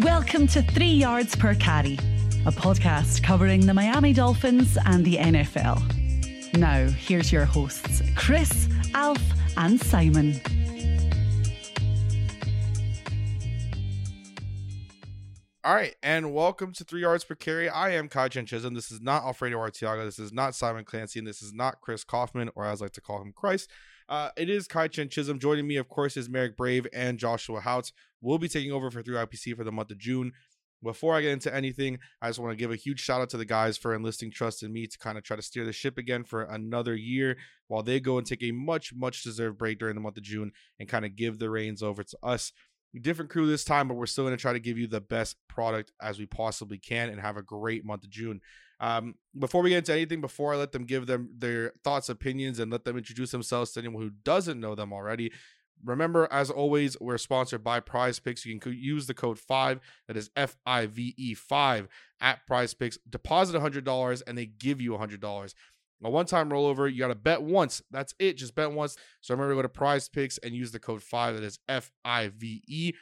Welcome to Three Yards Per Carry, a podcast covering the Miami Dolphins and the NFL. Now, here's your hosts, Chris, Alf, and Simon. All right, and welcome to Three Yards Per Carry. I am Kai Chen. This is not Alfredo Artiaga. This is not Simon Clancy, and this is not Chris Kaufman, or as I like to call him, Christ. Uh, it is Kai Chen Chisholm. Joining me, of course, is Merrick Brave and Joshua Houts. We'll be taking over for 3YPC for the month of June. Before I get into anything, I just want to give a huge shout out to the guys for enlisting trust in me to kind of try to steer the ship again for another year while they go and take a much, much deserved break during the month of June and kind of give the reins over to us different crew this time, but we're still going to try to give you the best product as we possibly can and have a great month of June. Um, before we get into anything, before I let them give them their thoughts, opinions, and let them introduce themselves to anyone who doesn't know them already, remember, as always, we're sponsored by Prize Picks. You can use the code 5, that is F I V E 5 at Prize Picks. Deposit $100 and they give you $100. A one time rollover, you got to bet once. That's it. Just bet once. So remember to go to prize picks and use the code FIVE. That is F I V E.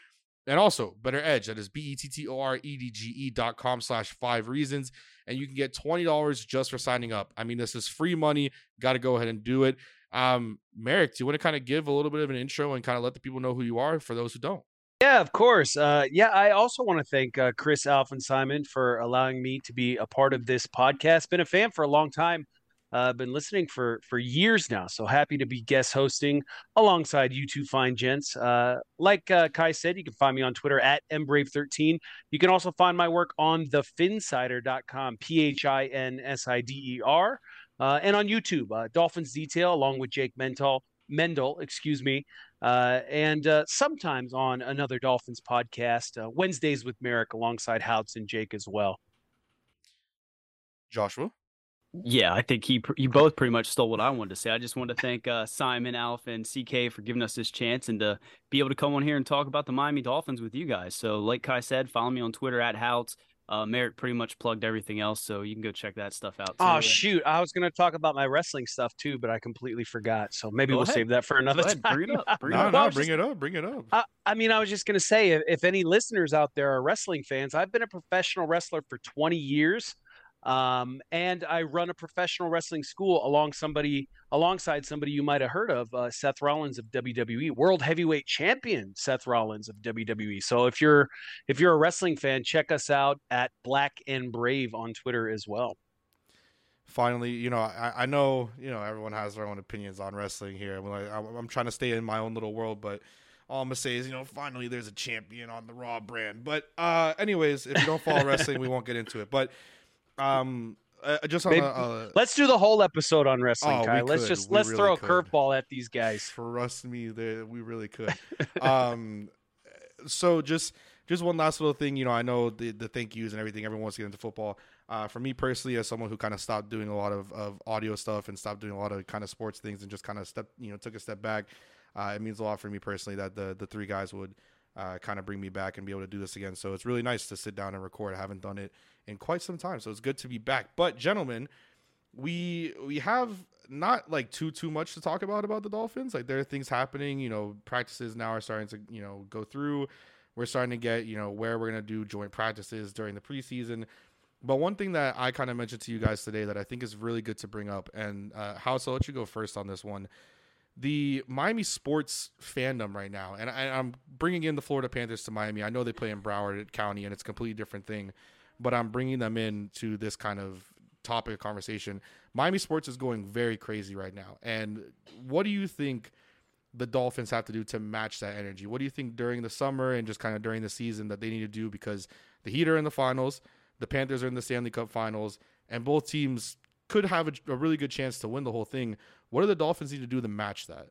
And also, BettorEdge, that is B E T T O R E D G E dot com slash five reasons. And you can get $20 just for signing up. I mean, this is free money. Got to go ahead and do it. Um, Merrick, do you want to kind of give a little bit of an intro and kind of let the people know who you are for those who don't? Yeah, of course. Uh, yeah, I also want to thank uh, Chris, Alf, and Simon for allowing me to be a part of this podcast. Been a fan for a long time. Uh, been listening for for years now, so happy to be guest hosting alongside you two fine gents. Uh, like uh, Kai said, you can find me on Twitter at mbrave13. You can also find my work on thephinsider.com, p h i n s i d e r, uh, and on YouTube, uh, Dolphins Detail, along with Jake Mental, Mendel, excuse me, uh, and uh, sometimes on another Dolphins podcast, uh, Wednesdays with Merrick, alongside Houts and Jake as well. Joshua? Yeah, I think he you both pretty much stole what I wanted to say. I just want to thank uh, Simon, Alf, and CK for giving us this chance and to be able to come on here and talk about the Miami Dolphins with you guys. So, like Kai said, follow me on Twitter at Houts. Uh, Merrick pretty much plugged everything else, so you can go check that stuff out. Too. Oh shoot, I was going to talk about my wrestling stuff too, but I completely forgot. So maybe go we'll ahead. save that for another time. Bring it up. Bring no, it up. no, bring just, it up. Bring it up. I, I mean, I was just going to say, if, if any listeners out there are wrestling fans, I've been a professional wrestler for 20 years. Um, and I run a professional wrestling school along somebody alongside somebody you might have heard of, uh, Seth Rollins of WWE, World Heavyweight Champion Seth Rollins of WWE. So if you're if you're a wrestling fan, check us out at Black and Brave on Twitter as well. Finally, you know, I, I know you know everyone has their own opinions on wrestling here. I'm like I'm trying to stay in my own little world, but all I'm gonna say is, you know, finally there's a champion on the Raw brand. But uh anyways, if you don't follow wrestling, we won't get into it. But um, uh, just Maybe, a, let's do the whole episode on wrestling, oh, Kai. Let's just we let's really throw a curveball at these guys. For us, me, they, we really could. um, so just just one last little thing. You know, I know the the thank yous and everything. Everyone wants to get into football. Uh, for me personally, as someone who kind of stopped doing a lot of, of audio stuff and stopped doing a lot of kind of sports things and just kind of step, you know, took a step back, uh, it means a lot for me personally that the the three guys would uh, kind of bring me back and be able to do this again. So it's really nice to sit down and record. I haven't done it in quite some time, so it's good to be back. But gentlemen, we we have not like too too much to talk about about the Dolphins. Like there are things happening. You know, practices now are starting to you know go through. We're starting to get you know where we're gonna do joint practices during the preseason. But one thing that I kind of mentioned to you guys today that I think is really good to bring up, and uh, Houts, I'll let you go first on this one. the Miami sports fandom right now, and I, am bringing in the Florida Panthers to Miami. I know they play in Broward County, and it's a completely different thing, but I'm bringing them in to this kind of topic of conversation. Miami sports is going very crazy right now, and what do you think the Dolphins have to do to match that energy? What do you think during the summer and just kind of during the season that they need to do because the Heat are in the finals, the Panthers are in the Stanley Cup finals, and both teams could have a, a really good chance to win the whole thing. What do the Dolphins need to do to match that?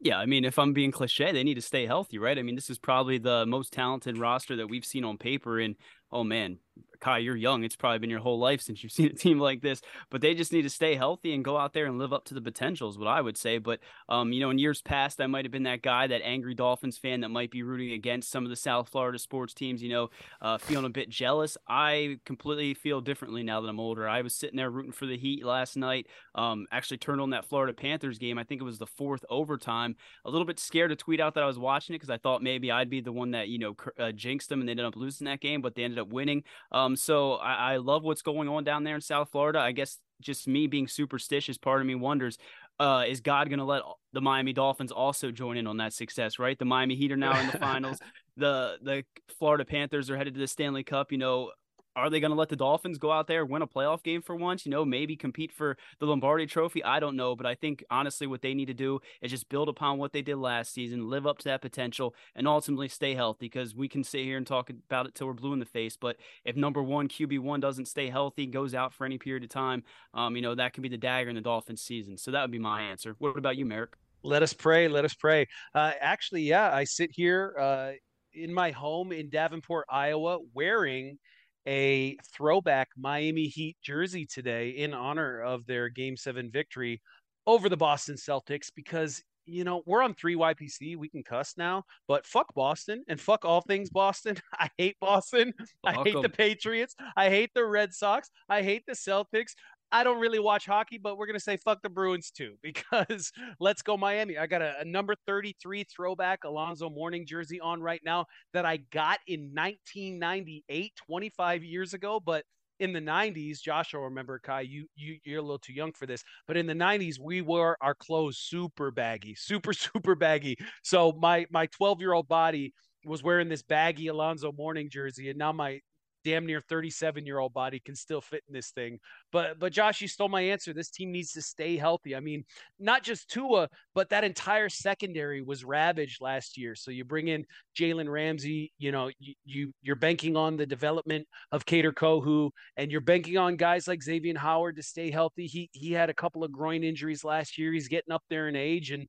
Yeah, I mean, if I'm being cliche, they need to stay healthy, right? I mean, this is probably the most talented roster that we've seen on paper in, oh man, Kai, you're young. It's probably been your whole life since you've seen a team like this, but they just need to stay healthy and go out there and live up to the potential is what I would say. But, um, you know, in years past, I might have been that guy, that angry Dolphins fan that might be rooting against some of the South Florida sports teams, you know, uh, feeling a bit jealous. I completely feel differently now that I'm older. I was sitting there rooting for the Heat last night. Um, actually turned on that Florida Panthers game. I think it was the fourth overtime. A little bit scared to tweet out that I was watching it because I thought maybe I'd be the one that, you know, uh, jinxed them and they ended up losing that game, but they ended up winning. Um, so I, I love what's going on down there in South Florida. I guess just me being superstitious, part of me wonders, uh, is God going to let the Miami Dolphins also join in on that success? Right, the Miami Heat are now in the finals. the The Florida Panthers are headed to the Stanley Cup. You know, are they going to let the Dolphins go out there win a playoff game for once? You know, maybe compete for the Lombardi Trophy. I don't know, but I think honestly, what they need to do is just build upon what they did last season, live up to that potential, and ultimately stay healthy. Because we can sit here and talk about it till we're blue in the face, but if number one QB one doesn't stay healthy, goes out for any period of time, um, you know that can be the dagger in the Dolphins season. So that would be my answer. What about you, Merrick? Let us pray. Let us pray. Uh, actually, yeah, I sit here uh, in my home in Davenport, Iowa, wearing a throwback Miami Heat jersey today in honor of their game seven victory over the Boston Celtics because you know, we're on 3YPC. We can cuss now, but fuck Boston and fuck all things Boston. I hate Boston. I hate the Patriots. I hate the Red Sox. I hate the Celtics. I don't really watch hockey, but we're going to say fuck the Bruins too because let's go Miami. I got a, a, number 33 throwback Alonzo Mourning jersey on right now that I got in 1998, 25 years ago. But in the 90s, Joshua, remember, Kai, you, you, you're a little too young for this, but in the 90s, we wore our clothes super baggy, super, super baggy. So my, my 12 year old body was wearing this baggy Alonzo Mourning jersey, and now my damn near 37 year old body can still fit in this thing. But but Josh, you stole my answer. This team needs to stay healthy. I mean, not just Tua, but that entire secondary was ravaged last year. So you bring in Jalen Ramsey. You know, you, you you're banking on the development of Kader Kohou, and you're banking on guys like Xavier Howard to stay healthy. He he had a couple of groin injuries last year. He's getting up there in age, and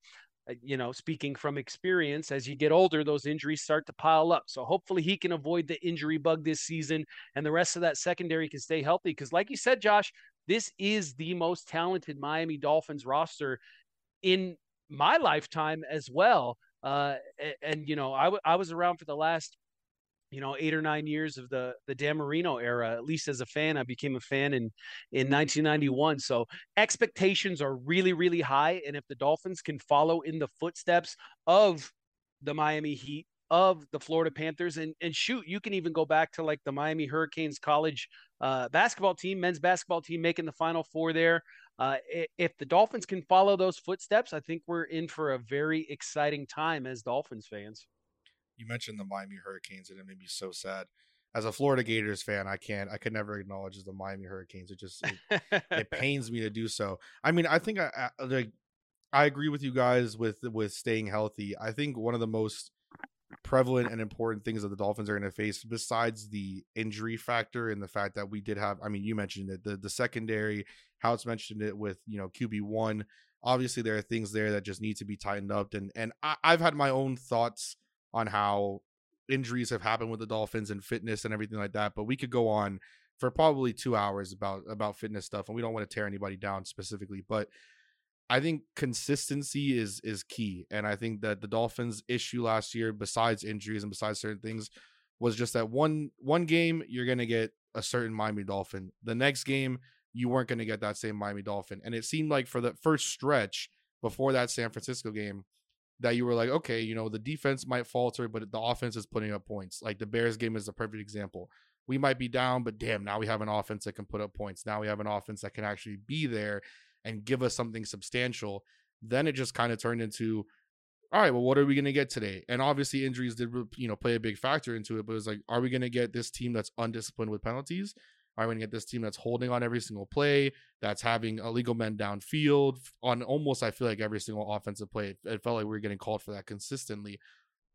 you know, speaking from experience, as you get older, those injuries start to pile up. So hopefully he can avoid the injury bug this season and the rest of that secondary can stay healthy. Because, like you said, Josh, this is the most talented Miami Dolphins roster in my lifetime as well. Uh, and, and, you know, I, w- I was around for the last you know eight or nine years of the the Dan Marino era. At least as a fan, I became a fan in in 1991. So expectations are really really high, and if the Dolphins can follow in the footsteps of the Miami Heat, of the Florida Panthers, and and shoot, you can even go back to like the Miami Hurricanes college uh, basketball team, men's basketball team, making the Final Four there. Uh, if the Dolphins can follow those footsteps, I think we're in for a very exciting time as Dolphins fans you mentioned the Miami Hurricanes, and it made me so sad. As a Florida Gators fan, I can't, I could never acknowledge the Miami Hurricanes. It just, it, it pains me to do so. I mean, I think I, I uh, like, I agree with you guys with with staying healthy. I think one of the most prevalent and important things that the Dolphins are going to face, besides the injury factor and the fact that we did have, I mean, you mentioned it, the the secondary, how it's mentioned it with you know QB one. Obviously, there are things there that just need to be tightened up, and and I, I've had my own thoughts on how injuries have happened with the Dolphins and fitness and everything like that. But we could go on for probably two hours about about fitness stuff, and we don't want to tear anybody down specifically. But I think consistency is is key, and I think that the Dolphins' issue last year, besides injuries and besides certain things, was just that one one game you're gonna get a certain Miami Dolphin. The next game you weren't gonna get that same Miami Dolphin, and it seemed like for the first stretch before that San Francisco game, that you were like, okay, you know, the defense might falter, but the offense is putting up points. Like the Bears game is a perfect example. We might be down, but damn, now we have an offense that can put up points. Now we have an offense that can actually be there and give us something substantial. then it just kind of turned into, all right, well, what are we going to get today? And obviously, injuries did you know play a big factor into it. But it was like, are we going to get this team that's undisciplined with penalties? Are we going to get this team that's holding on every single play, that's having illegal men downfield on almost, I feel like every single offensive play? It felt like we were getting called for that consistently.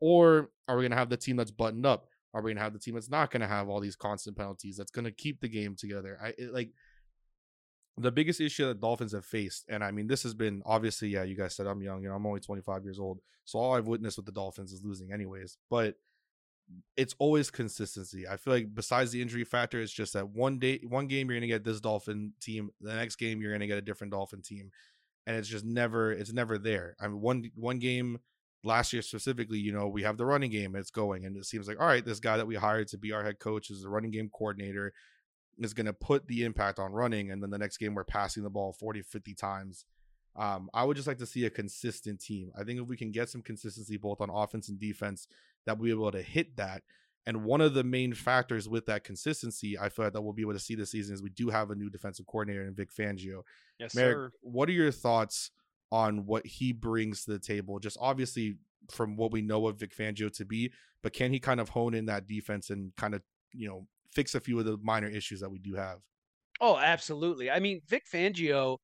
Or are we going to have the team that's buttoned up? Are we going to have the team that's not going to have all these constant penalties? That's going to keep the game together. I it, like the biggest issue that Dolphins have faced, and I mean, this has been obviously, yeah, you guys said I'm young, you know, I'm only 25 years old. So all I've witnessed with the Dolphins is losing, anyways. But it's always consistency. I feel like besides the injury factor, it's just that one day, one game you're gonna get this Dolphin team, the next game you're gonna get a different Dolphin team, and it's just never, it's never there. I mean, one one game last year specifically, you know, we have the running game, it's going, and it seems like all right, this guy that we hired to be our head coach is the running game coordinator is going to put the impact on running and then the next game we're passing the ball 40 50 times um, i would just like to see a consistent team i think if we can get some consistency both on offense and defense that we'll be able to hit that and one of the main factors with that consistency i feel like that we'll be able to see this season is we do have a new defensive coordinator in vic fangio yes Merrick, sir what are your thoughts on what he brings to the table just obviously from what we know of vic fangio to be but can he kind of hone in that defense and kind of you know fix a few of the minor issues that we do have. Oh, absolutely. I mean, Vic Fangio,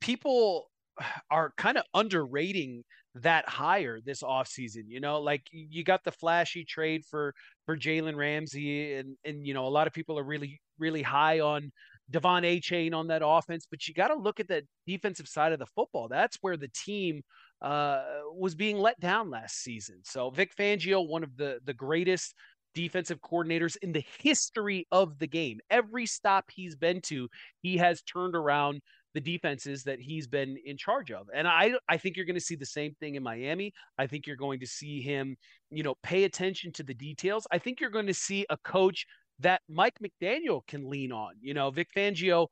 people are kind of underrating that higher this offseason. You know, like you got the flashy trade for for Jalen Ramsey, and and you know a lot of people are really really high on De'Von Achane on that offense, but you got to look at the defensive side of the football. That's where the team uh, was being let down last season. So Vic Fangio, one of the the greatest defensive coordinators in the history of the game. Every stop he's been to, he has turned around the defenses that he's been in charge of. And I I think you're going to see the same thing in Miami. I think you're going to see him, you know, pay attention to the details. I think you're going to see a coach that Mike McDaniel can lean on. You know, Vic Fangio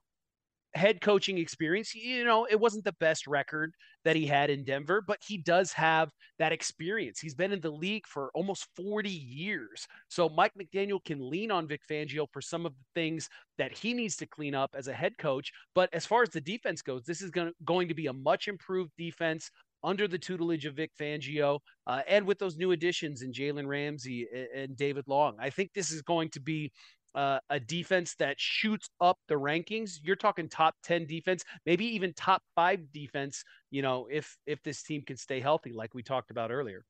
head coaching experience. You know, it wasn't the best record that he had in Denver, but he does have that experience. He's been in the league for almost 40 years. So Mike McDaniel can lean on Vic Fangio for some of the things that he needs to clean up as a head coach. But as far as the defense goes, this is going to, going to be a much improved defense under the tutelage of Vic Fangio, uh, and with those new additions in Jalen Ramsey and, and David Long. I think this is going to be uh, a defense that shoots up the rankings. You're talking top 10 defense, maybe even top 5 defense, you know, if if this team can stay healthy like we talked about earlier.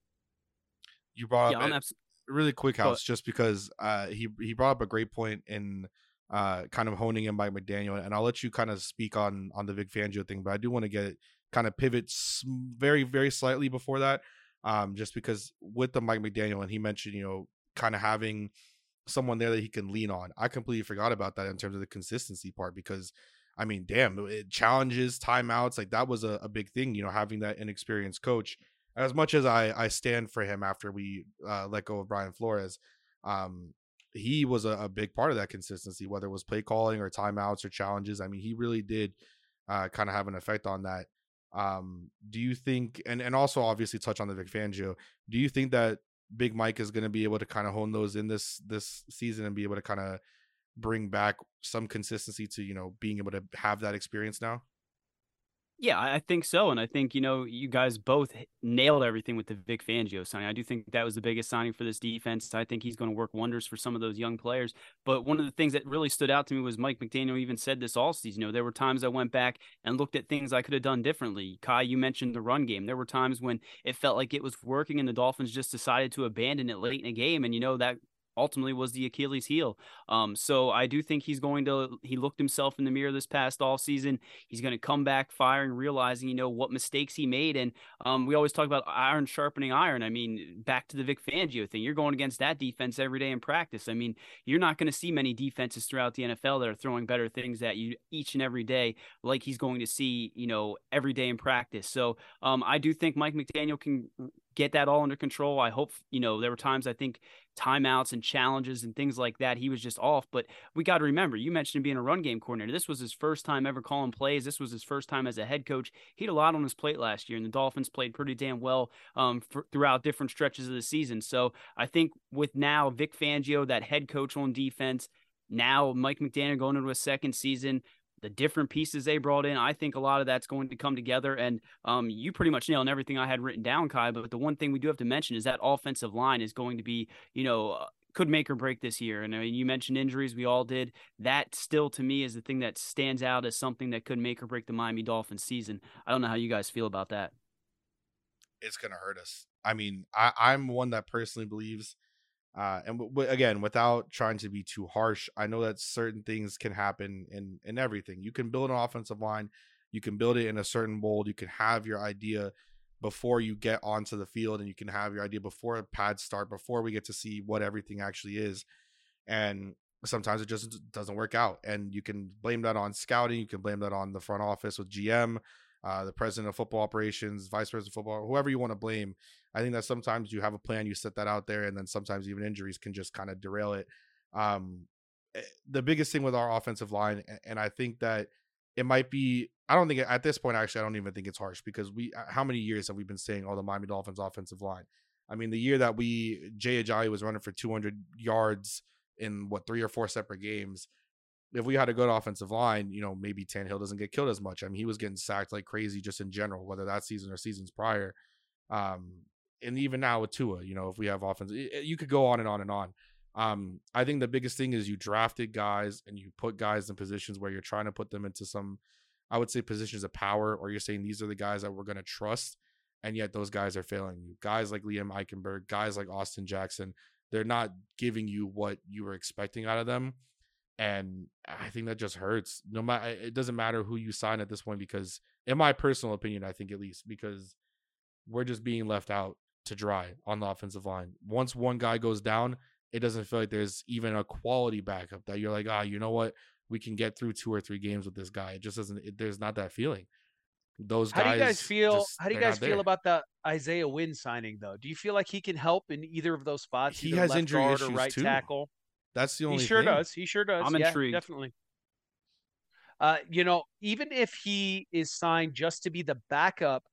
You brought yeah, up abs- really quick Houts just because uh, he he brought up a great point in uh, kind of honing in by McDaniel and I'll let you kind of speak on on the Vic Fangio thing, but I do want to get kind of pivot very very slightly before that um, just because with the Mike McDaniel and he mentioned, you know, kind of having someone there that he can lean on. I completely forgot about that in terms of the consistency part because I mean, damn, it, challenges, timeouts, like that was a, a, big thing, you know, having that inexperienced coach. As much as I, I stand for him after we uh, let go of Brian Flores, um, he was a, a, big part of that consistency, whether it was play calling or timeouts or challenges. I mean, he really did uh, kind of have an effect on that. Um, do you think, and, and also obviously touch on the Vic Fangio, do you think that Big Mike is going to be able to kind of hone those in this this season and be able to kind of bring back some consistency to you know being able to have that experience now. Yeah, I think so, and I think you know you guys both nailed everything with the Vic Fangio signing. I do think that was the biggest signing for this defense. I think he's going to work wonders for some of those young players. But one of the things that really stood out to me was Mike McDaniel even said this all season. You know, there were times I went back and looked at things I could have done differently. Kai, you mentioned the run game. There were times when it felt like it was working, and the Dolphins just decided to abandon it late in a game, and you know that ultimately was the Achilles heel. Um, so I do think he's going to he looked himself in the mirror this past all season. He's going to come back firing, realizing you know what mistakes he made, and um, we always talk about iron sharpening iron. I mean, back to the Vic Fangio thing. You're going against that defense every day in practice. I mean, you're not going to see many defenses throughout the NFL that are throwing better things at you each and every day, like he's going to see you know every day in practice. So um, I do think Mike McDaniel can get that all under control. I hope, you know, there were times I think timeouts and challenges and things like that. He was just off. But we got to remember, you mentioned him being a run game coordinator. This was his first time ever calling plays. This was his first time as a head coach. He had a lot on his plate last year, and the Dolphins played pretty damn well um, for, throughout different stretches of the season. So I think with now Vic Fangio, that head coach on defense, now Mike McDaniel going into a second season, the different pieces they brought in. I think a lot of that's going to come together. And um, you pretty much nailed everything I had written down, Kai. But the one thing we do have to mention is that offensive line is going to be, you know, uh, could make or break this year. And I mean, you mentioned injuries, we all did. That still, to me, is the thing that stands out as something that could make or break the Miami Dolphins season. I don't know how you guys feel about that. It's gonna hurt us. I mean, I, I'm one that personally believes uh, and w- w- again, without trying to be too harsh, I know that certain things can happen in in everything. You can build an offensive line, you can build it in a certain mold, you can have your idea before you get onto the field, and you can have your idea before pads start, before we get to see what everything actually is. And sometimes it just doesn't work out, and you can blame that on scouting, you can blame that on the front office with GM, uh, the president of football operations, vice president of football, whoever you want to blame. I think that sometimes you have a plan, you set that out there, and then sometimes even injuries can just kind of derail it. Um, eh, the biggest thing with our offensive line, and I think that it might be. I don't think at this point, actually, I don't even think it's harsh because we. Uh, how many years have we been saying, "Oh, the Miami Dolphins offensive line"? I mean, the year that we Jay Ajayi was running for 200 yards in what three or four separate games. If we had a good offensive line, you know, maybe Tannehill doesn't get killed as much. I mean, he was getting sacked like crazy just in general, whether that season or seasons prior. Um, and even now with Tua, you know, if we have offense, you could go on and on and on. Um, I think the biggest thing is you drafted guys and you put guys in positions where you're trying to put them into some, I would say, positions of power, or you're saying these are the guys that we're going to trust, and yet those guys are failing you. Guys like Liam Eichenberg, guys like Austin Jackson, they're not giving you what you were expecting out of them, and I think that just hurts. No matter, it doesn't matter who you sign at this point because, in my personal opinion, I think at least because we're just being left out to dry on the offensive line. Once one guy goes down, it doesn't feel like there's even a quality backup that you're like, ah, you know what, we can get through two or three games with this guy. It just doesn't. It, there's not that feeling. Those how do you guys feel? just- how do you guys feel there. about the Isaiah Wynn signing, though? Do you feel like he can help in either of those spots? He has injury issues, right too. tackle. That's the only. He sure thing. does. He sure does. I'm yeah, intrigued. Definitely. Uh, you know, even if he is signed just to be the backup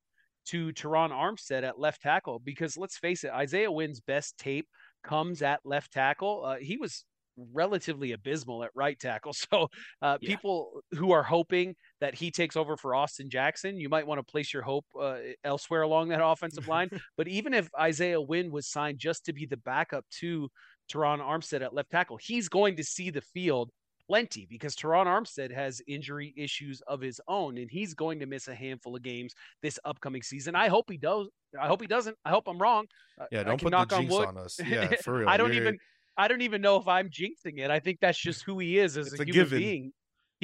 to Terron Armstead at left tackle, because let's face it, Isaiah Wynn's best tape comes at left tackle. Uh, he was relatively abysmal at right tackle. So uh, Yeah. people who are hoping that he takes over for Austin Jackson, you might want to place your hope uh, elsewhere along that offensive line. But even if Isaiah Wynn was signed just to be the backup to Terron Armstead at left tackle, he's going to see the field plenty because Terron Armstead has injury issues of his own and he's going to miss a handful of games this upcoming season. I hope he does. I hope he doesn't. I hope I'm wrong. Yeah, don't put the knock on jinx wood. on us. Yeah, for real. I don't You're- even I don't even know if I'm jinxing it. I think that's just who he is as It's a, a human given. being.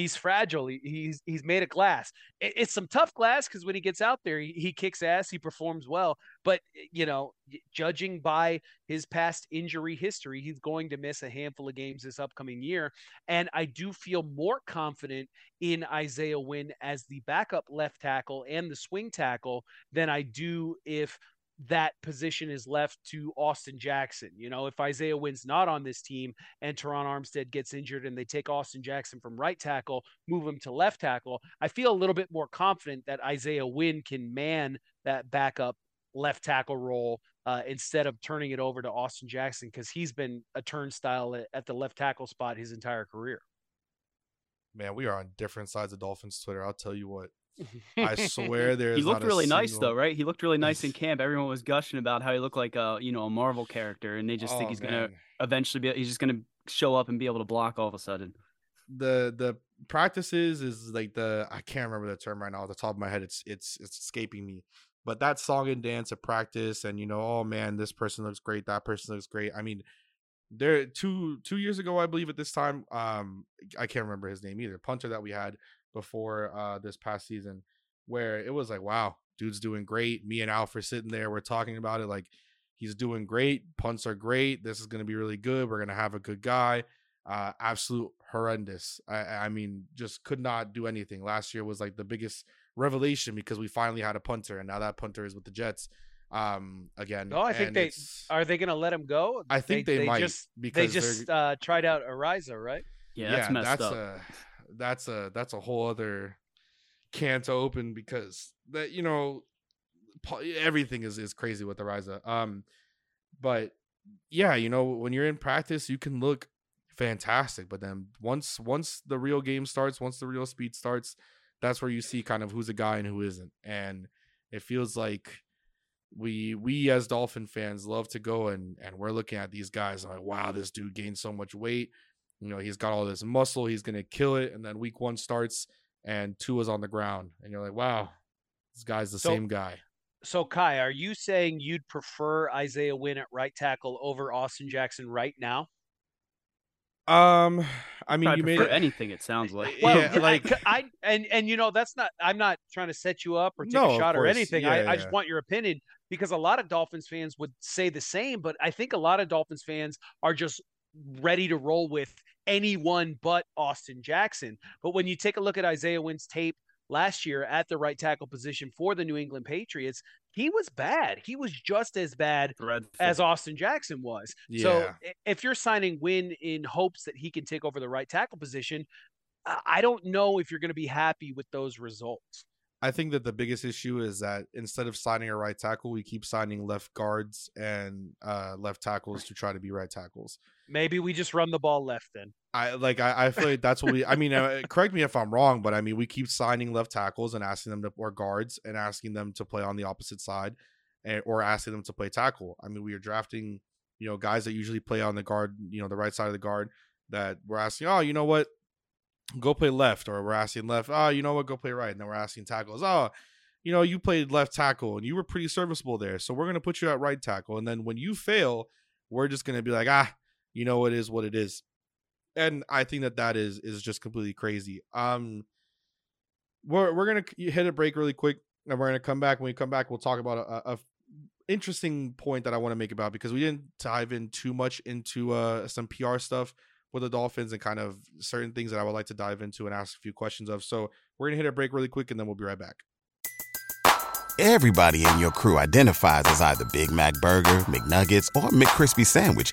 He's fragile. He, he's he's made of glass. It, it's some tough glass because when he gets out there, he, he kicks ass. He performs well. But you know, judging by his past injury history, he's going to miss a handful of games this upcoming year. And I do feel more confident in Isaiah Wynn as the backup left tackle and the swing tackle than I do if that position is left to Austin Jackson. You know, if Isaiah Wynn's not on this team and Terron Armstead gets injured and they take Austin Jackson from right tackle, move him to left tackle, I feel a little bit more confident that Isaiah Wynn can man that backup left tackle role uh, instead of turning it over to Austin Jackson because he's been a turnstile at, at the left tackle spot his entire career. Man, we are on different sides of Dolphins Twitter. I'll tell you what. I swear there he looked really nice though, right? He looked really nice in camp. Everyone was gushing about how he looked like a you know a Marvel character, and they just think Oh, he's gonna eventually be he's just gonna show up and be able to block all of a sudden. the the practices is like the I can't remember the term right now at the top of my head. It's it's it's escaping me. But that song and dance at practice, and you know, oh man, this person looks great, that person looks great. I mean, there two two years ago, I believe at this time, um, I can't remember his name either. Punter that we had before uh this past season, where it was like, wow, dude's doing great. Me and Alf are sitting there, we're talking about it like he's doing great. Punts are great. This is gonna be really good. We're gonna have a good guy uh absolute horrendous I, I mean just could not do anything last year was like the biggest revelation because we finally had a punter and now that punter is with the jets um again No, I think they- Are they going to let him go? i think they, might just because they just uh, tried out Araiza, right? Yeah, that's messed that's up. a that's a that's a whole other can to open because that you know everything is is crazy with the Ryza. Um, but yeah, you know when you're in practice, you can look fantastic. But then once once the real game starts, once the real speed starts, that's where you see kind of who's a guy and who isn't. And it feels like we we as Dolphin fans love to go and and we're looking at these guys and like, wow, this dude gained so much weight. You know, he's got all this muscle, he's gonna kill it. And then week one starts and Tua is on the ground, and you're like, wow, this guy's the So- same guy. So Kai, are you saying you'd prefer Isaiah Wynn at right tackle over Austin Jackson right now? Um, I mean, I'd you made prefer it. anything. It sounds like. Well, Well, Yeah, like- like I and and you know that's not. I'm not trying to set you up or take No, a shot or anything. Yeah, I, yeah, I just want your opinion because a lot of Dolphins fans would say the same, but I think a lot of Dolphins fans are just ready to roll with anyone but Austin Jackson. But when you take a look at Isaiah Wynn's tape last year at the right tackle position for the New England Patriots, he was bad. He was just as bad Dreadful. as Austin Jackson was. Yeah. So if you're signing Wynn in hopes that he can take over the right tackle position, I I don't know if you're going to be happy with those results. I think that the biggest issue is that instead of signing a right tackle, we keep signing left guards and uh, left tackles to try to be right tackles. Maybe we just run the ball left then. I like. I, I feel like that's what we. I mean, uh, correct me if I'm wrong, but I mean, we keep signing left tackles and asking them to or guards and asking them to play on the opposite side, and, or asking them to play tackle. I mean, we are drafting, you know, guys that usually play on the guard, you know, the right side of the guard. That we're asking, oh, you know what, go play left, or we're asking left, oh, you know what, go play right, and then we're asking tackles, oh, you know, you played left tackle and you were pretty serviceable there, so we're gonna put you at right tackle, and then when you fail, we're just gonna be like, ah, you know, it is what it is and I think that that is is just completely crazy. Um, we're we're gonna hit a break really quick, and we're gonna come back. When we come back, we'll talk about a, a interesting point that I want to make about because we didn't dive in too much into uh some PR stuff with the Dolphins and kind of certain things that I would like to dive into and ask a few questions of. So we're gonna hit a break really quick, and then we'll be right back. Everybody in your crew identifies as either Big Mac Burger, McNuggets, or McCrispy Sandwich.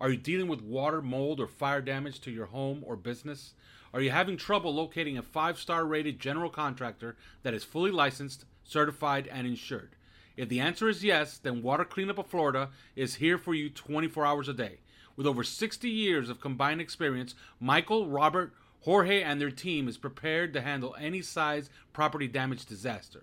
Are you dealing with water, mold, or fire damage to your home or business? Are you having trouble locating a five star rated general contractor that is fully licensed, certified, and insured? If the answer is yes, then Water Cleanup of Florida is here for you 24 hours a day. With over 60 years of combined experience, Michael, Robert, Jorge, and their team is prepared to handle any size property damage disaster.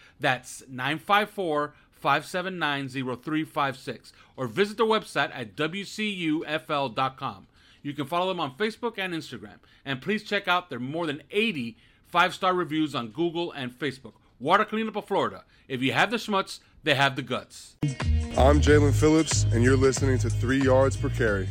That's 954 579 0356. Or visit their website at WCUFL.com. You can follow them on Facebook and Instagram. And please check out their more than 80 five star reviews on Google and Facebook. Water Cleanup of Florida. If you have the schmutz, they have the guts. I'm Jalen Phillips, and you're listening to Three Yards Per Carry.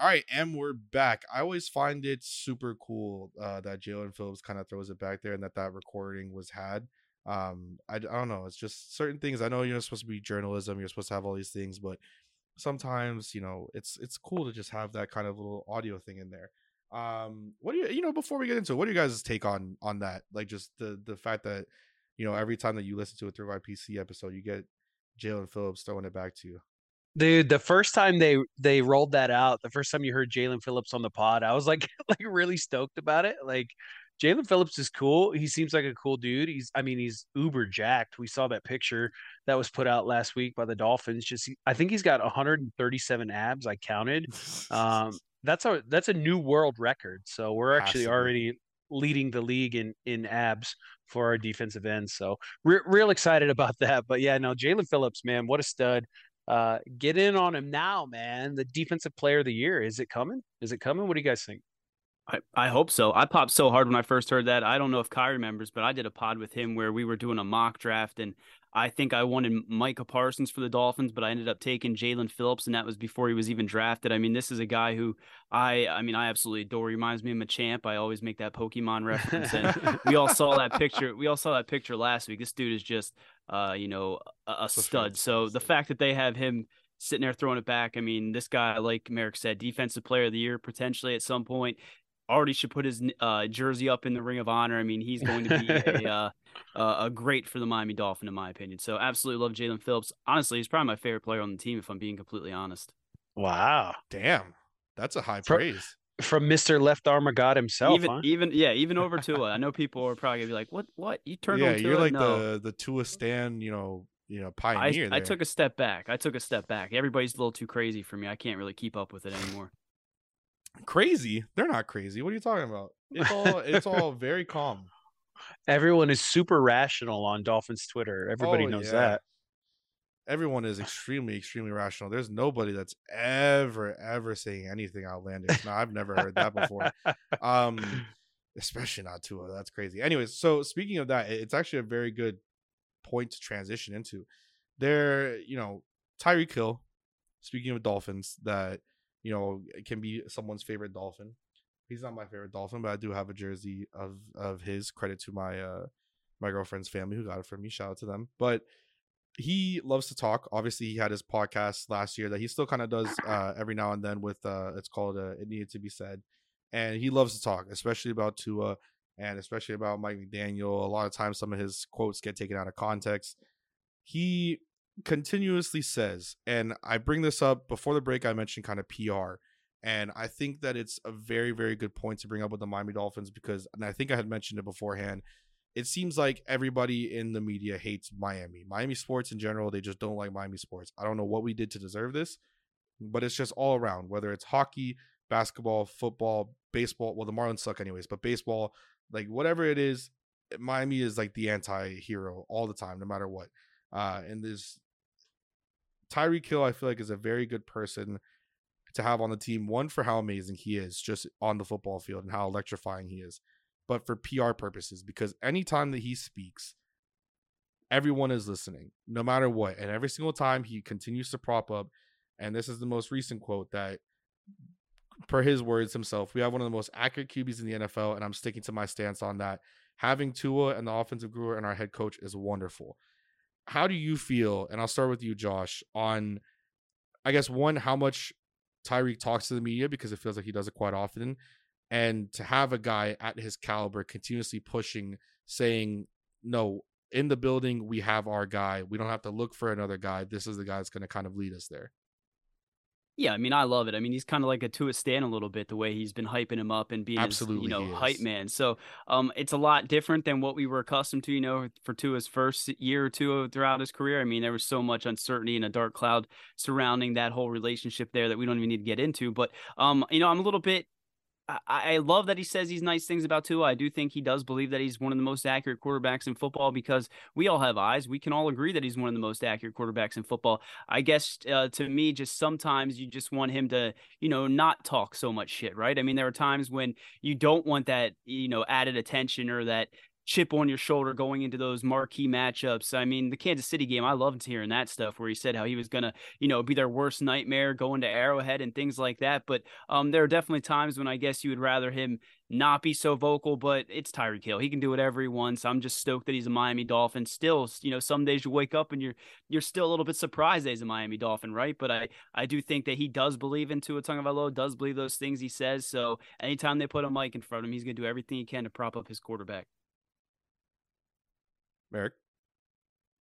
All right, and we're back. I always find it super cool uh, that Jalen Phillips kind of throws it back there and that that recording was had. Um, I, I don't know. It's just certain things. I know you're supposed to be journalism. You're supposed to have all these things, but sometimes you know it's it's cool to just have that kind of little audio thing in there. Um, what do you you know before we get into it, what are you guys' take on on that? Like just the the fact that you know every time that you listen to a through PC episode, you get Jalen Phillips throwing it back to you. Dude, the first time they they rolled that out, the first time you heard Jalen Phillips on the pod, I was like like really stoked about it. Like Jalen Phillips is cool. He seems like a cool dude. He's, I mean, he's uber jacked. We saw that picture that was put out last week by the Dolphins. Just, I think he's got 137 abs. I counted. Um, that's a that's a new world record. So we're actually already leading the league in in abs for our defensive ends. So re- real excited about that. But yeah, no, Jalen Phillips, man, what a stud. Uh, get in on him now, man. The defensive player of the year. Is it coming? Is it coming? What do you guys think? I, I hope so. I popped so hard when I first heard that. I don't know if Kai remembers, but I did a pod with him where we were doing a mock draft, and I think I wanted Micah Parsons for the Dolphins, but I ended up taking Jalen Phillips, and that was before he was even drafted. I mean, this is a guy who I, I mean, I absolutely adore. He reminds me of Machamp. I always make that Pokemon reference, and we all saw that picture. We all saw that picture last week. This dude is just, uh, you know, a, a stud. So the fact that they have him sitting there throwing it back. I mean, this guy, like Merrick said, defensive player of the year potentially at some point already should put his uh, jersey up in the Ring of Honor. I mean, he's going to be a, uh, a great for the Miami Dolphin, in my opinion. So, absolutely love Jalen Phillips. Honestly, he's probably my favorite player on the team, if I'm being completely honest. Wow, damn, that's a high from, praise from Mister Left Arm of God himself. Even, huh? even, yeah, even over Tua. I know people are probably gonna be like, "What? What? You turned yeah, on Tua?" you're like no. the the Tua Stan, you know, you know, I, pioneer. I took a step back. I took a step back. Everybody's a little too crazy for me. I can't really keep up with it anymore. Crazy. They're not crazy. What are you talking about? It's all it's all very calm. Everyone is super rational on Dolphins Twitter. Everybody Oh, knows yeah. that. Everyone is extremely, extremely rational. There's nobody that's ever, ever saying anything outlandish. Now, I've never heard that before. Um, especially not Tua. That's crazy. Anyways, so speaking of that, it's actually a very good point to transition into. There, you know, Tyreek Hill. Speaking of Dolphins, that you know it can be someone's favorite Dolphin. He's not my favorite Dolphin, but I do have a jersey of of his. Credit to my uh my girlfriend's family who got it for me. Shout out to them. But he loves to talk. Obviously, he had his podcast last year that he still kind of does uh, every now and then with uh, it's called uh, "It Needed to Be Said," and he loves to talk, especially about Tua and especially about Mike McDaniel. A lot of times, some of his quotes get taken out of context. He continuously says, and I bring this up before the break. I mentioned kind of PR, and I think that it's a very, very good point to bring up with the Miami Dolphins because, and I think I had mentioned it beforehand it seems like everybody in the media hates Miami. Miami sports in general, they just don't like Miami sports. I don't know what we did to deserve this, but it's just all around, whether it's hockey, basketball, football, baseball. Well, the Marlins suck anyways, but baseball, like whatever it is, Miami is like the anti-hero all the time, no matter what. Uh, and this Tyreek Hill, I feel like, is a very good person to have on the team. One for how amazing he is just on the football field and how electrifying he is but for PR purposes, because anytime that he speaks, everyone is listening, no matter what. And every single time he continues to prop up, and this is the most recent quote that, per his words himself, we have one of the most accurate QBs in the NFL, and I'm sticking to my stance on that. Having Tua and the offensive guru and our head coach is wonderful. How do you feel? And I'll start with you, Josh, on I guess one, how much Tyreek talks to the media because it feels like he does it quite often and to have a guy at his caliber continuously pushing saying no in the building we have our guy we don't have to look for another guy this is the guy that's going to kind of lead us there Yeah, I mean, I love it. I mean, he's kind of like a Tua Stan a little bit, the way he's been hyping him up and being, his, Absolutely you know, hype man. So, um, it's a lot different than what we were accustomed to, you know, for Tua's first year or two throughout his career. I mean, there was so much uncertainty and a dark cloud surrounding that whole relationship there that we don't even need to get into. But, um, you know, I'm a little bit I, I love that he says these nice things about Tua. I do think he does believe that he's one of the most accurate quarterbacks in football because we all have eyes. We can all agree that he's one of the most accurate quarterbacks in football. I guess uh, to me, just sometimes you just want him to, you know, not talk so much shit, right? I mean, there are times when you don't want that, you know, added attention or that chip on your shoulder going into those marquee matchups. I mean, the Kansas City game, I loved hearing that stuff where he said how he was going to, you know, be their worst nightmare going to Arrowhead and things like that. But um, there are definitely times when I guess you would rather him not be so vocal, but it's Tyreek Hill. He can do whatever he wants. I'm just stoked that he's a Miami Dolphin. Still, you know, some days you wake up and you're you're still a little bit surprised that he's a Miami Dolphin, right? But I I do think that he does believe in Tua Tagovailoa, does believe those things he says. So anytime they put a mic in front of him, he's gonna do everything he can to prop up his quarterback. Merrick.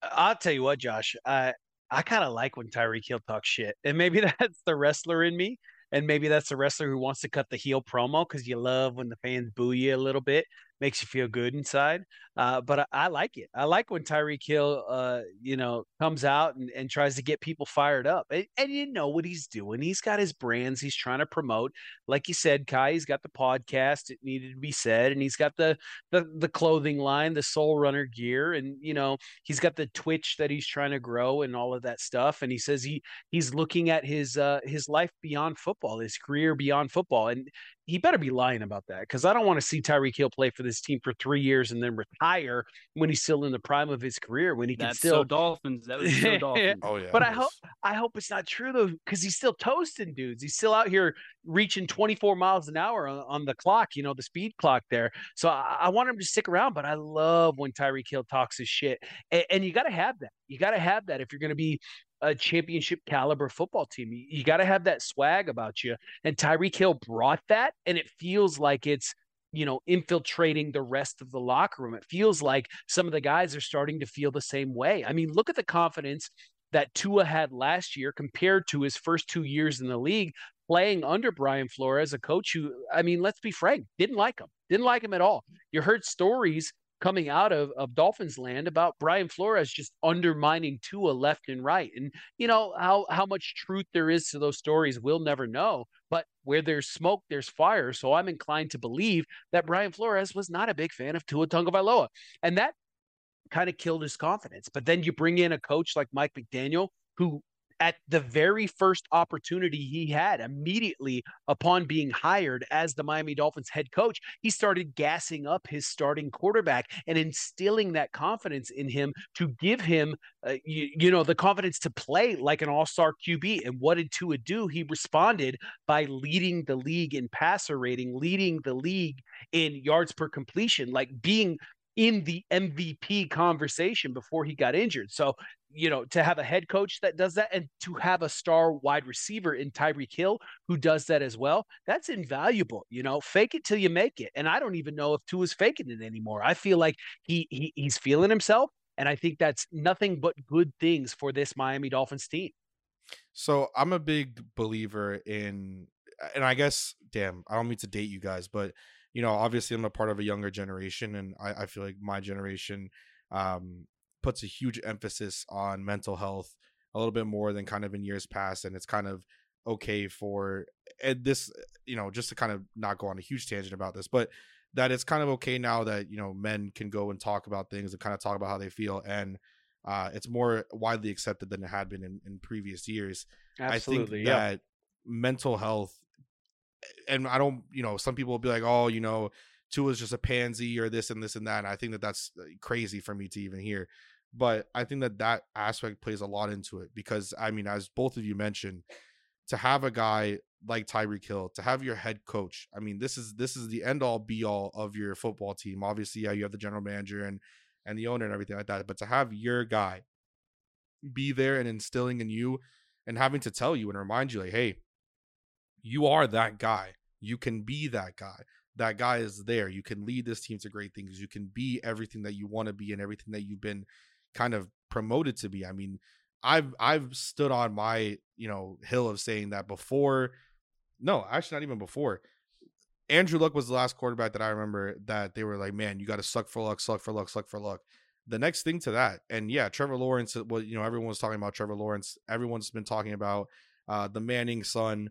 Uh, I'll tell you what, Josh. I I kind of like when Tyreek Hill talks shit, and maybe that's the wrestler in me, and maybe that's the wrestler who wants to cut the heel promo because you love when the fans boo you a little bit. Makes you feel good inside. Uh, but I, I, like it. I like when Tyreek Hill, uh, you know, comes out and, and tries to get people fired up. And, and, you know what he's doing. He's got his brands he's trying to promote. Like you said, Kai, he's got the podcast. It needed to be said, and he's got the the the clothing line, the Soul Runner gear, and you know he's got the Twitch that he's trying to grow and all of that stuff. And he says he he's looking at his uh, his life beyond football, his career beyond football, and he better be lying about that because I don't want to see Tyreek Hill play for this team for three years and then retire when he's still in the prime of his career when he That's can still so Dolphins. That was so Dolphins. Oh yeah. But I hope I hope it's not true though because he's still toasting dudes. He's still out here reaching 24 miles an hour on, on the clock, you know, the speed clock there. So I, I, want him to stick around. But I love when Tyreek Hill talks his shit, and, and you got to have that. You got to have that if you're going to be a championship caliber football team. You, you got to have that swag about you. And Tyreek Hill brought that, and it feels like it's you know infiltrating the rest of the locker room. It feels like some of the guys are starting to feel the same way. I mean, look at the confidence that Tua had last year compared to his first two years in the league playing under Brian Flores, a coach who, I mean, let's be frank, didn't like him, didn't like him at all. You heard stories coming out of, of Dolphins land about Brian Flores just undermining Tua left and right. And you know how how much truth there is to those stories, we'll never know. But where there's smoke, there's fire. So I'm inclined to believe that Brian Flores was not a big fan of Tua Tagovailoa, and that kind of killed his confidence. But then you bring in a coach like Mike McDaniel, who at the very first opportunity he had immediately upon being hired as the Miami Dolphins head coach, he started gassing up his starting quarterback and instilling that confidence in him to give him, uh, you, you, know, the confidence to play like an all star QB. And what did Tua do? He responded by leading the league in passer rating, leading the league in yards per completion, like being in the MVP conversation before he got injured. So you know, to have a head coach that does that and to have a star wide receiver in Tyreek Hill who does that as well, that's invaluable. You know, fake it till you make it. And I don't even know if is faking it anymore. I feel like he, he he's feeling himself. And I think that's nothing but good things for this Miami Dolphins team. So I'm a big believer in, and I guess, damn, I don't mean to date you guys, but you know, obviously I'm a part of a younger generation, and I, I feel like my generation um, puts a huge emphasis on mental health a little bit more than kind of in years past and it's kind of okay for and this you know just to kind of not go on a huge tangent about this but that it's kind of okay now that you know men can go and talk about things and kind of talk about how they feel and uh, it's more widely accepted than it had been in, in previous years Absolutely, i think yeah. that mental health and i don't you know some people will be like oh you know Tua's just a pansy or this and this and that and i think that that's uh, crazy for me to even hear but I think that that aspect plays a lot into it because I mean, as both of you mentioned, to have a guy like Tyreek Hill, to have your head coach, I mean, this is this is the end all be all of your football team. Obviously, yeah, you have the general manager and and the owner and everything like that, but to have your guy be there and instilling in you and having to tell you and remind you like, hey, you are that guy. You can be that guy. That guy is there. You can lead this team to great things. You can be everything that you want to be and everything that you've been kind of promoted to be. I mean, I've I've stood on my you know hill of saying that before. No, actually, not even before. Andrew Luck was the last quarterback that I remember that they were like, man, you got to suck for luck, suck for luck, suck for luck. The next thing to that, and yeah, Trevor Lawrence. Well, you know, everyone was talking about Trevor Lawrence. Everyone's been talking about uh, the Manning son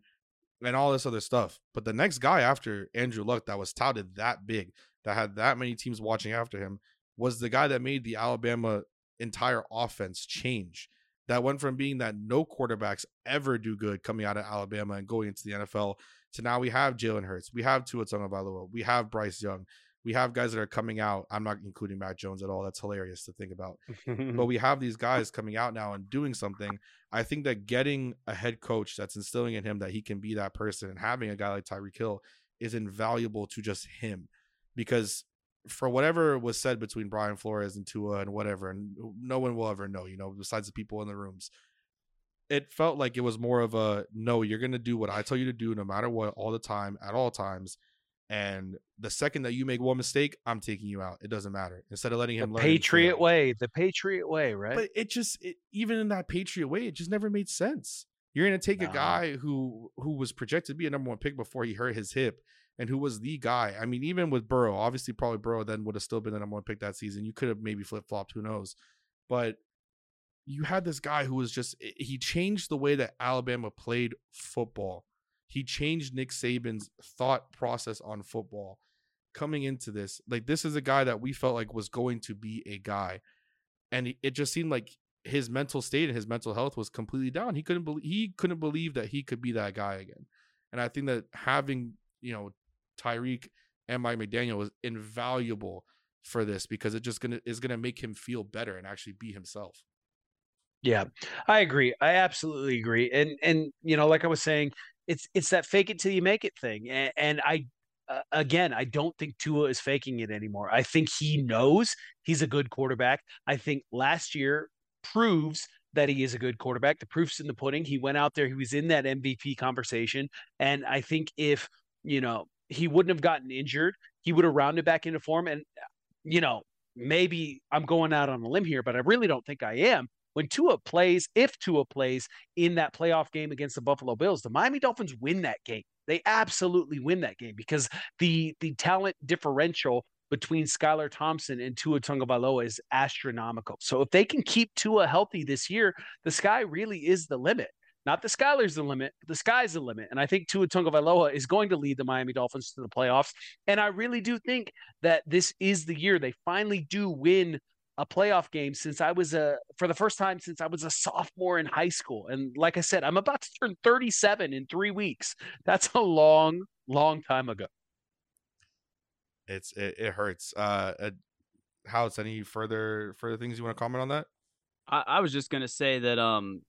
and all this other stuff. But the next guy after Andrew Luck that was touted that big, that had that many teams watching after him, was the guy that made the Alabama entire offense change. That went from being that no quarterbacks ever do good coming out of Alabama and going into the NFL to now we have Jalen Hurts, we have Tua Tagovailoa, we have Bryce Young, we have guys that are coming out. I'm not including Mac Jones at all. That's hilarious to think about. but we have these guys coming out now and doing something. I think that getting a head coach that's instilling in him that he can be that person and having a guy like Tyreek Hill is invaluable to just him because for whatever was said between Brian Flores and Tua and whatever, and no one will ever know, you know, besides the people in the rooms. It felt like it was more of a no, you're gonna do what I tell you to do, no matter what, all the time, at all times. And the second that you make one mistake, I'm taking you out. It doesn't matter. Instead of letting him the Patriot way, the Patriot way, right? But it just, it, even in that Patriot way, it just never made sense. You're gonna take no. a guy who who was projected to be a number one pick before he hurt his hip and who was the guy. I mean, even with Burrow, obviously, probably Burrow then would have still been the number one pick that season. You could have maybe flip flopped, who knows? But you had this guy who was just, eh, he changed the way that Alabama played football. He changed Nick Saban's thought process on football coming into this. Like, this is a guy that we felt like was going to be a guy. And it just seemed like his mental state and his mental health was completely down. He couldn't believe he couldn't believe that he could be that guy again. And I think that having, you know, Tyreek and Mike McDaniel was invaluable for this because it just gonna is gonna make him feel better and actually be himself. Yeah, I agree. I absolutely agree. And and you know, like I was saying, it's it's that fake it till you make it thing. And, and I uh, again, I don't think Tua is faking it anymore. I think he knows he's a good quarterback. I think last year proves that he is a good quarterback. The proof's in the pudding. He went out there, he was in that MVP conversation. And I think if, you know, he wouldn't have gotten injured, he would have rounded back into form. And, you know, maybe I'm going out on a limb here, but I really don't think I am. When Tua plays, if Tua plays in that playoff game against the Buffalo Bills, the Miami Dolphins win that game. They absolutely win that game because the the talent differential between Skylar Thompson and Tua Tagovailoa is astronomical. So if they can keep Tua healthy this year, the sky really is the limit. Not the Skylar's the limit, the sky's the limit. And I think Tua Tagovailoa is going to lead the Miami Dolphins to the playoffs. And I really do think that this is the year they finally do win a playoff game since I was a for the first time since I was a sophomore in high school. And like I said, I'm about to turn 37 in 3 weeks. That's a long long time ago. It's it, it hurts. Uh, uh Houts, any further further things you want to comment on that? I, I was just gonna say that um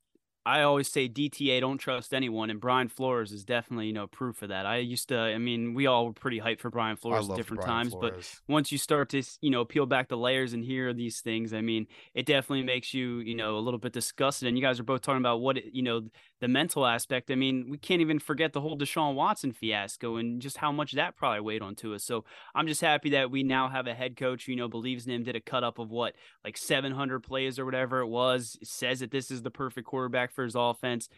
I always say DTA don't trust anyone, and Brian Flores is definitely you know proof of that. I used to, I mean, we all were pretty hyped for Brian Flores at different Brian times, Flores. but once you start to you know peel back the layers and hear these things, I mean, it definitely makes you you know a little bit disgusted. And you guys are both talking about what you know the mental aspect. I mean, we can't even forget the whole Deshaun Watson fiasco and just how much that probably weighed on Tua. So I'm just happy that we now have a head coach who you know believes in him, did a cut up of what like 700 plays or whatever it was, says that this is the perfect quarterback for his offense.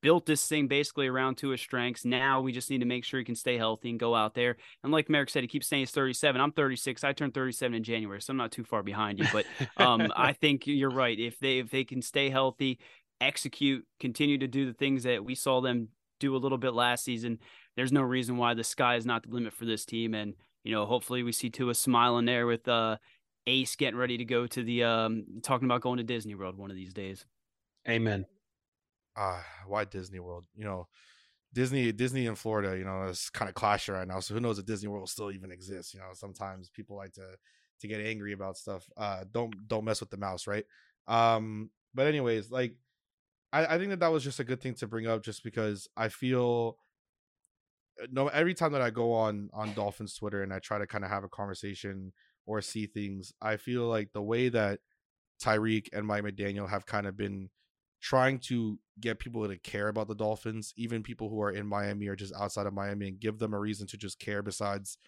Built this thing basically around to his strengths. Now we just need to make sure he can stay healthy and go out there. And like Merrick said, he keeps saying he's 37. I'm 36. I turned 37 in January, so I'm not too far behind you. But um, I think you're right. If they if they can stay healthy, execute, continue to do the things that we saw them do a little bit last season, there's no reason why the sky is not the limit for this team. And you know, hopefully we see Tua smiling there with uh, Ace getting ready to go to the um, talking about going to Disney World one of these days. Amen uh why Disney World? You know, Disney Disney in Florida, you know, it's kind of clashing right now. So who knows if Disney World still even exists? You know, sometimes people like to to get angry about stuff. Uh don't don't mess with the mouse, right? Um but anyways, like I, I think that that was just a good thing to bring up just because I feel uh, no every time that I go on on Dolphins Twitter and I try to kind of have a conversation or see things, I feel like the way that Tyreek and Mike McDaniel have kind of been trying to get people to care about the Dolphins, even people who are in Miami or just outside of Miami, and give them a reason to just care. Besides,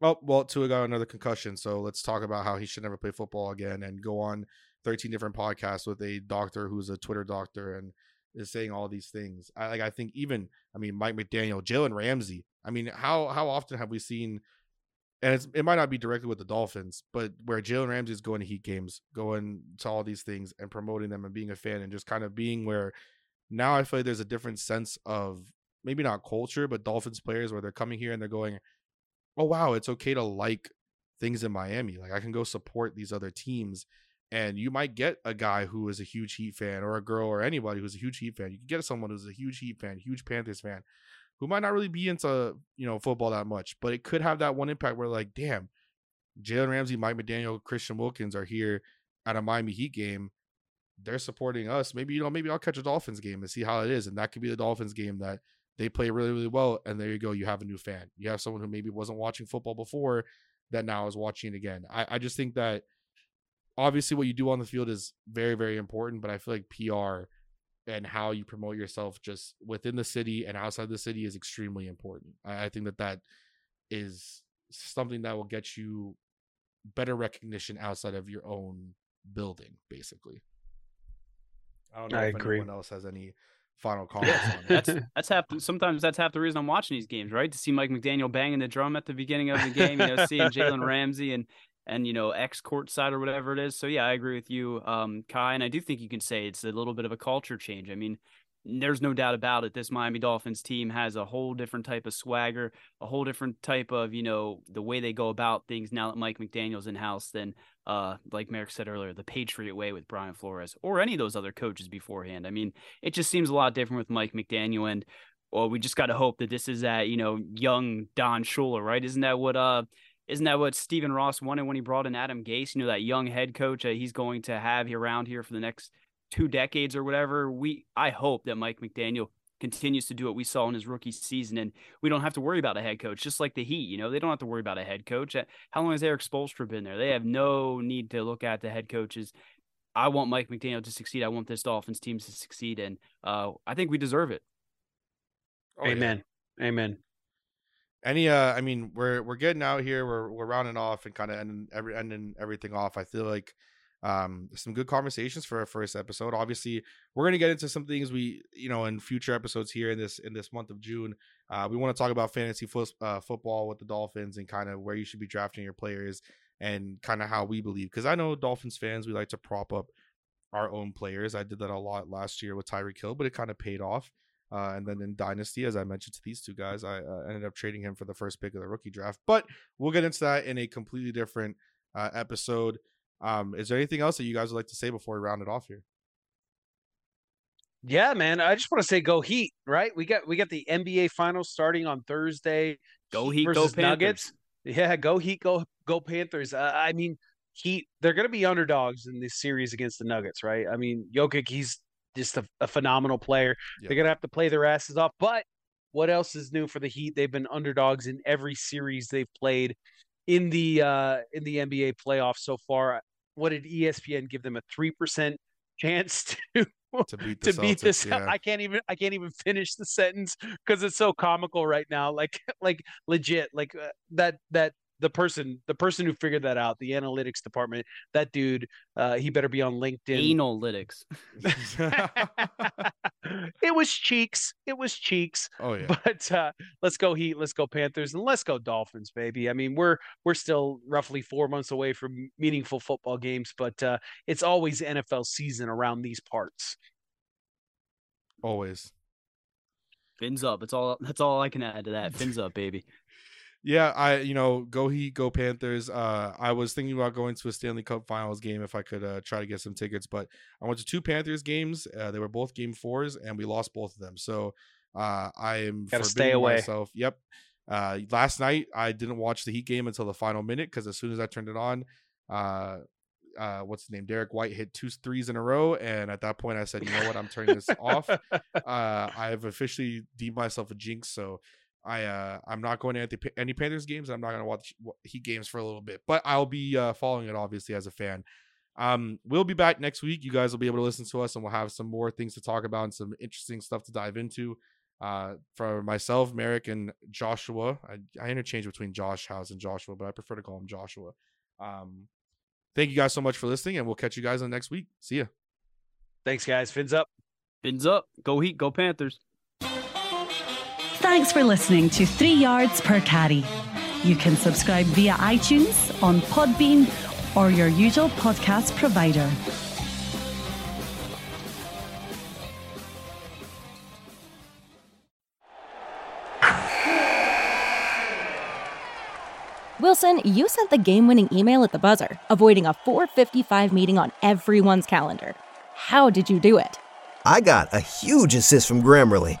well, well, Tua got another concussion, so let's talk about how he should never play football again, and go on thirteen different podcasts with a doctor who's a Twitter doctor and is saying all these things. I like. I think even, I mean, Mike McDaniel, Jalen Ramsey. I mean, how how often have we seen and it might not be directly with the Dolphins, but where Jalen Ramsey is going to Heat games, going to all these things and promoting them and being a fan and just kind of being where now I feel like there's a different sense of maybe not culture, but Dolphins players where they're coming here and they're going, oh wow, it's okay to like things in Miami. Like I can go support these other teams. And you might get a guy who is a huge Heat fan or a girl or anybody who's a huge Heat fan. You can get someone who's a huge Heat fan, huge Panthers fan who might not really be into you know football that much, but it could have that one impact where like, damn, Jalen Ramsey, Mike McDaniel, Christian Wilkins are here at a Miami Heat game. They're supporting us. Maybe you know, maybe I'll catch a Dolphins game and see how it is, and that could be the Dolphins game that they play really really well. And there you go, you have a new fan. You have someone who maybe wasn't watching football before that now is watching again. I, I just think that obviously what you do on the field is very very important, but I feel like PR and how you promote yourself just within the city and outside the city is extremely important. I, I think that that is something that will get you better recognition outside of your own building, basically. I don't know I if agree. anyone else has any final comments. on it. That's that's half. The, sometimes that's half the reason I'm watching these games, right? To see Mike McDaniel banging the drum at the beginning of the game, you know, seeing Jalen Ramsey and and you know ex court side or whatever it is. So yeah, I agree with you, um, Kai, and I do think you can say it's a little bit of a culture change. I mean, there's no doubt about it. This Miami Dolphins team has a whole different type of swagger, a whole different type of, you know, the way they go about things now that Mike McDaniel's in house than, uh, like Merrick said earlier, the Patriot way with Brian Flores or any of those other coaches beforehand. I mean, it just seems a lot different with Mike McDaniel. And, well, we just got to hope that this is that, you know, young Don Shula, right? Isn't that what, uh, isn't that what Stephen Ross wanted when he brought in Adam Gase? You know, that young head coach that he's going to have around here for the next two decades or whatever. We I hope that Mike McDaniel continues to do what we saw in his rookie season, and we don't have to worry about a head coach. Just like the Heat, you know, they don't have to worry about a head coach. How long has Erik Spoelstra been there? They have no need to look at the head coaches. I want Mike McDaniel to succeed. I want this Dolphins team to succeed, and uh, I think we deserve it. Oh, yeah. Amen. Any uh I mean we're we're getting out here, we're we're rounding off and kind of ending every ending everything off. I feel like um some good conversations for our first episode. Obviously, we're gonna get into some things we you know in future episodes here in this in this month of June. Uh we want to talk about fantasy fo- uh, football with the Dolphins and kind of where you should be drafting your players and kind of how we believe because I know Dolphins fans we like to prop up our own players. I did that a lot last year with Tyreek Hill, but it kind of paid off. Uh, and then in Dynasty, as I mentioned to these two guys, I uh, ended up trading him for the first pick of the rookie draft. But we'll get into that in a completely different uh, episode. Um, is there anything else that you guys would like to say before we round it off here? Yeah, man. I just want to say go Heat, right? We got we got the NBA finals starting on Thursday. Go Heat, go versus Panthers. Nuggets. Yeah, go Heat, go go Panthers. Uh, I mean, Heat, they're going to be underdogs in this series against the Nuggets, right? I mean, Jokic, he's just a, a phenomenal player. Yeah. They're to have to play their asses off. But what else is new for the Heat? They've been underdogs in every series they've played in the uh in the NBA playoffs so far. What did ESPN give them a 3% chance to To beat the to beat this yeah. I can't even I can't even finish the sentence because it's so comical right now like like legit like uh, that that the person the person who figured that out the analytics department that dude uh he better be on LinkedIn Analytics. it was cheeks it was cheeks oh yeah. but uh let's go heat let's go panthers and let's go dolphins baby i mean we're we're still roughly four months away from meaningful football games but uh it's always nfl season around these parts Always. Fins up. That's all. That's all I can add to that. Fins up, baby. Yeah, I you know go Heat, go Panthers. Uh, I was thinking about going to a Stanley Cup Finals game if I could uh, try to get some tickets, but I went to two Panthers games. Uh, they were both game fours, and we lost both of them. So uh, I am Gotta stay away. myself. Yep. Uh, last night I didn't watch the Heat game until the final minute because as soon as I turned it on, uh, uh, what's the name? Derrick White hit two threes in a row, and at that point I said, you know what, I'm turning this off. Uh, I've officially deemed myself a jinx, so I uh, I'm not going to any, any Panthers games. I'm not going to watch Heat games for a little bit, but I'll be uh, following it obviously as a fan. Um, we'll be back next week. You guys will be able to listen to us, and we'll have some more things to talk about and some interesting stuff to dive into. Uh, for myself, Merrick, and Joshua, I, I interchange between Josh Houts and Joshua, but I prefer to call him Joshua. Um, thank you guys so much for listening, and we'll catch you guys on next week. See ya. thanks guys fins up Fins up. Go Heat. Go Panthers. Thanks for listening to Three Yards Per Carry. You can subscribe via iTunes, on Podbean, or your usual podcast provider. Wilson, you sent the game winning email at the buzzer, avoiding a 455 meeting on everyone's calendar. How did you do it? I got a huge assist from Grammarly,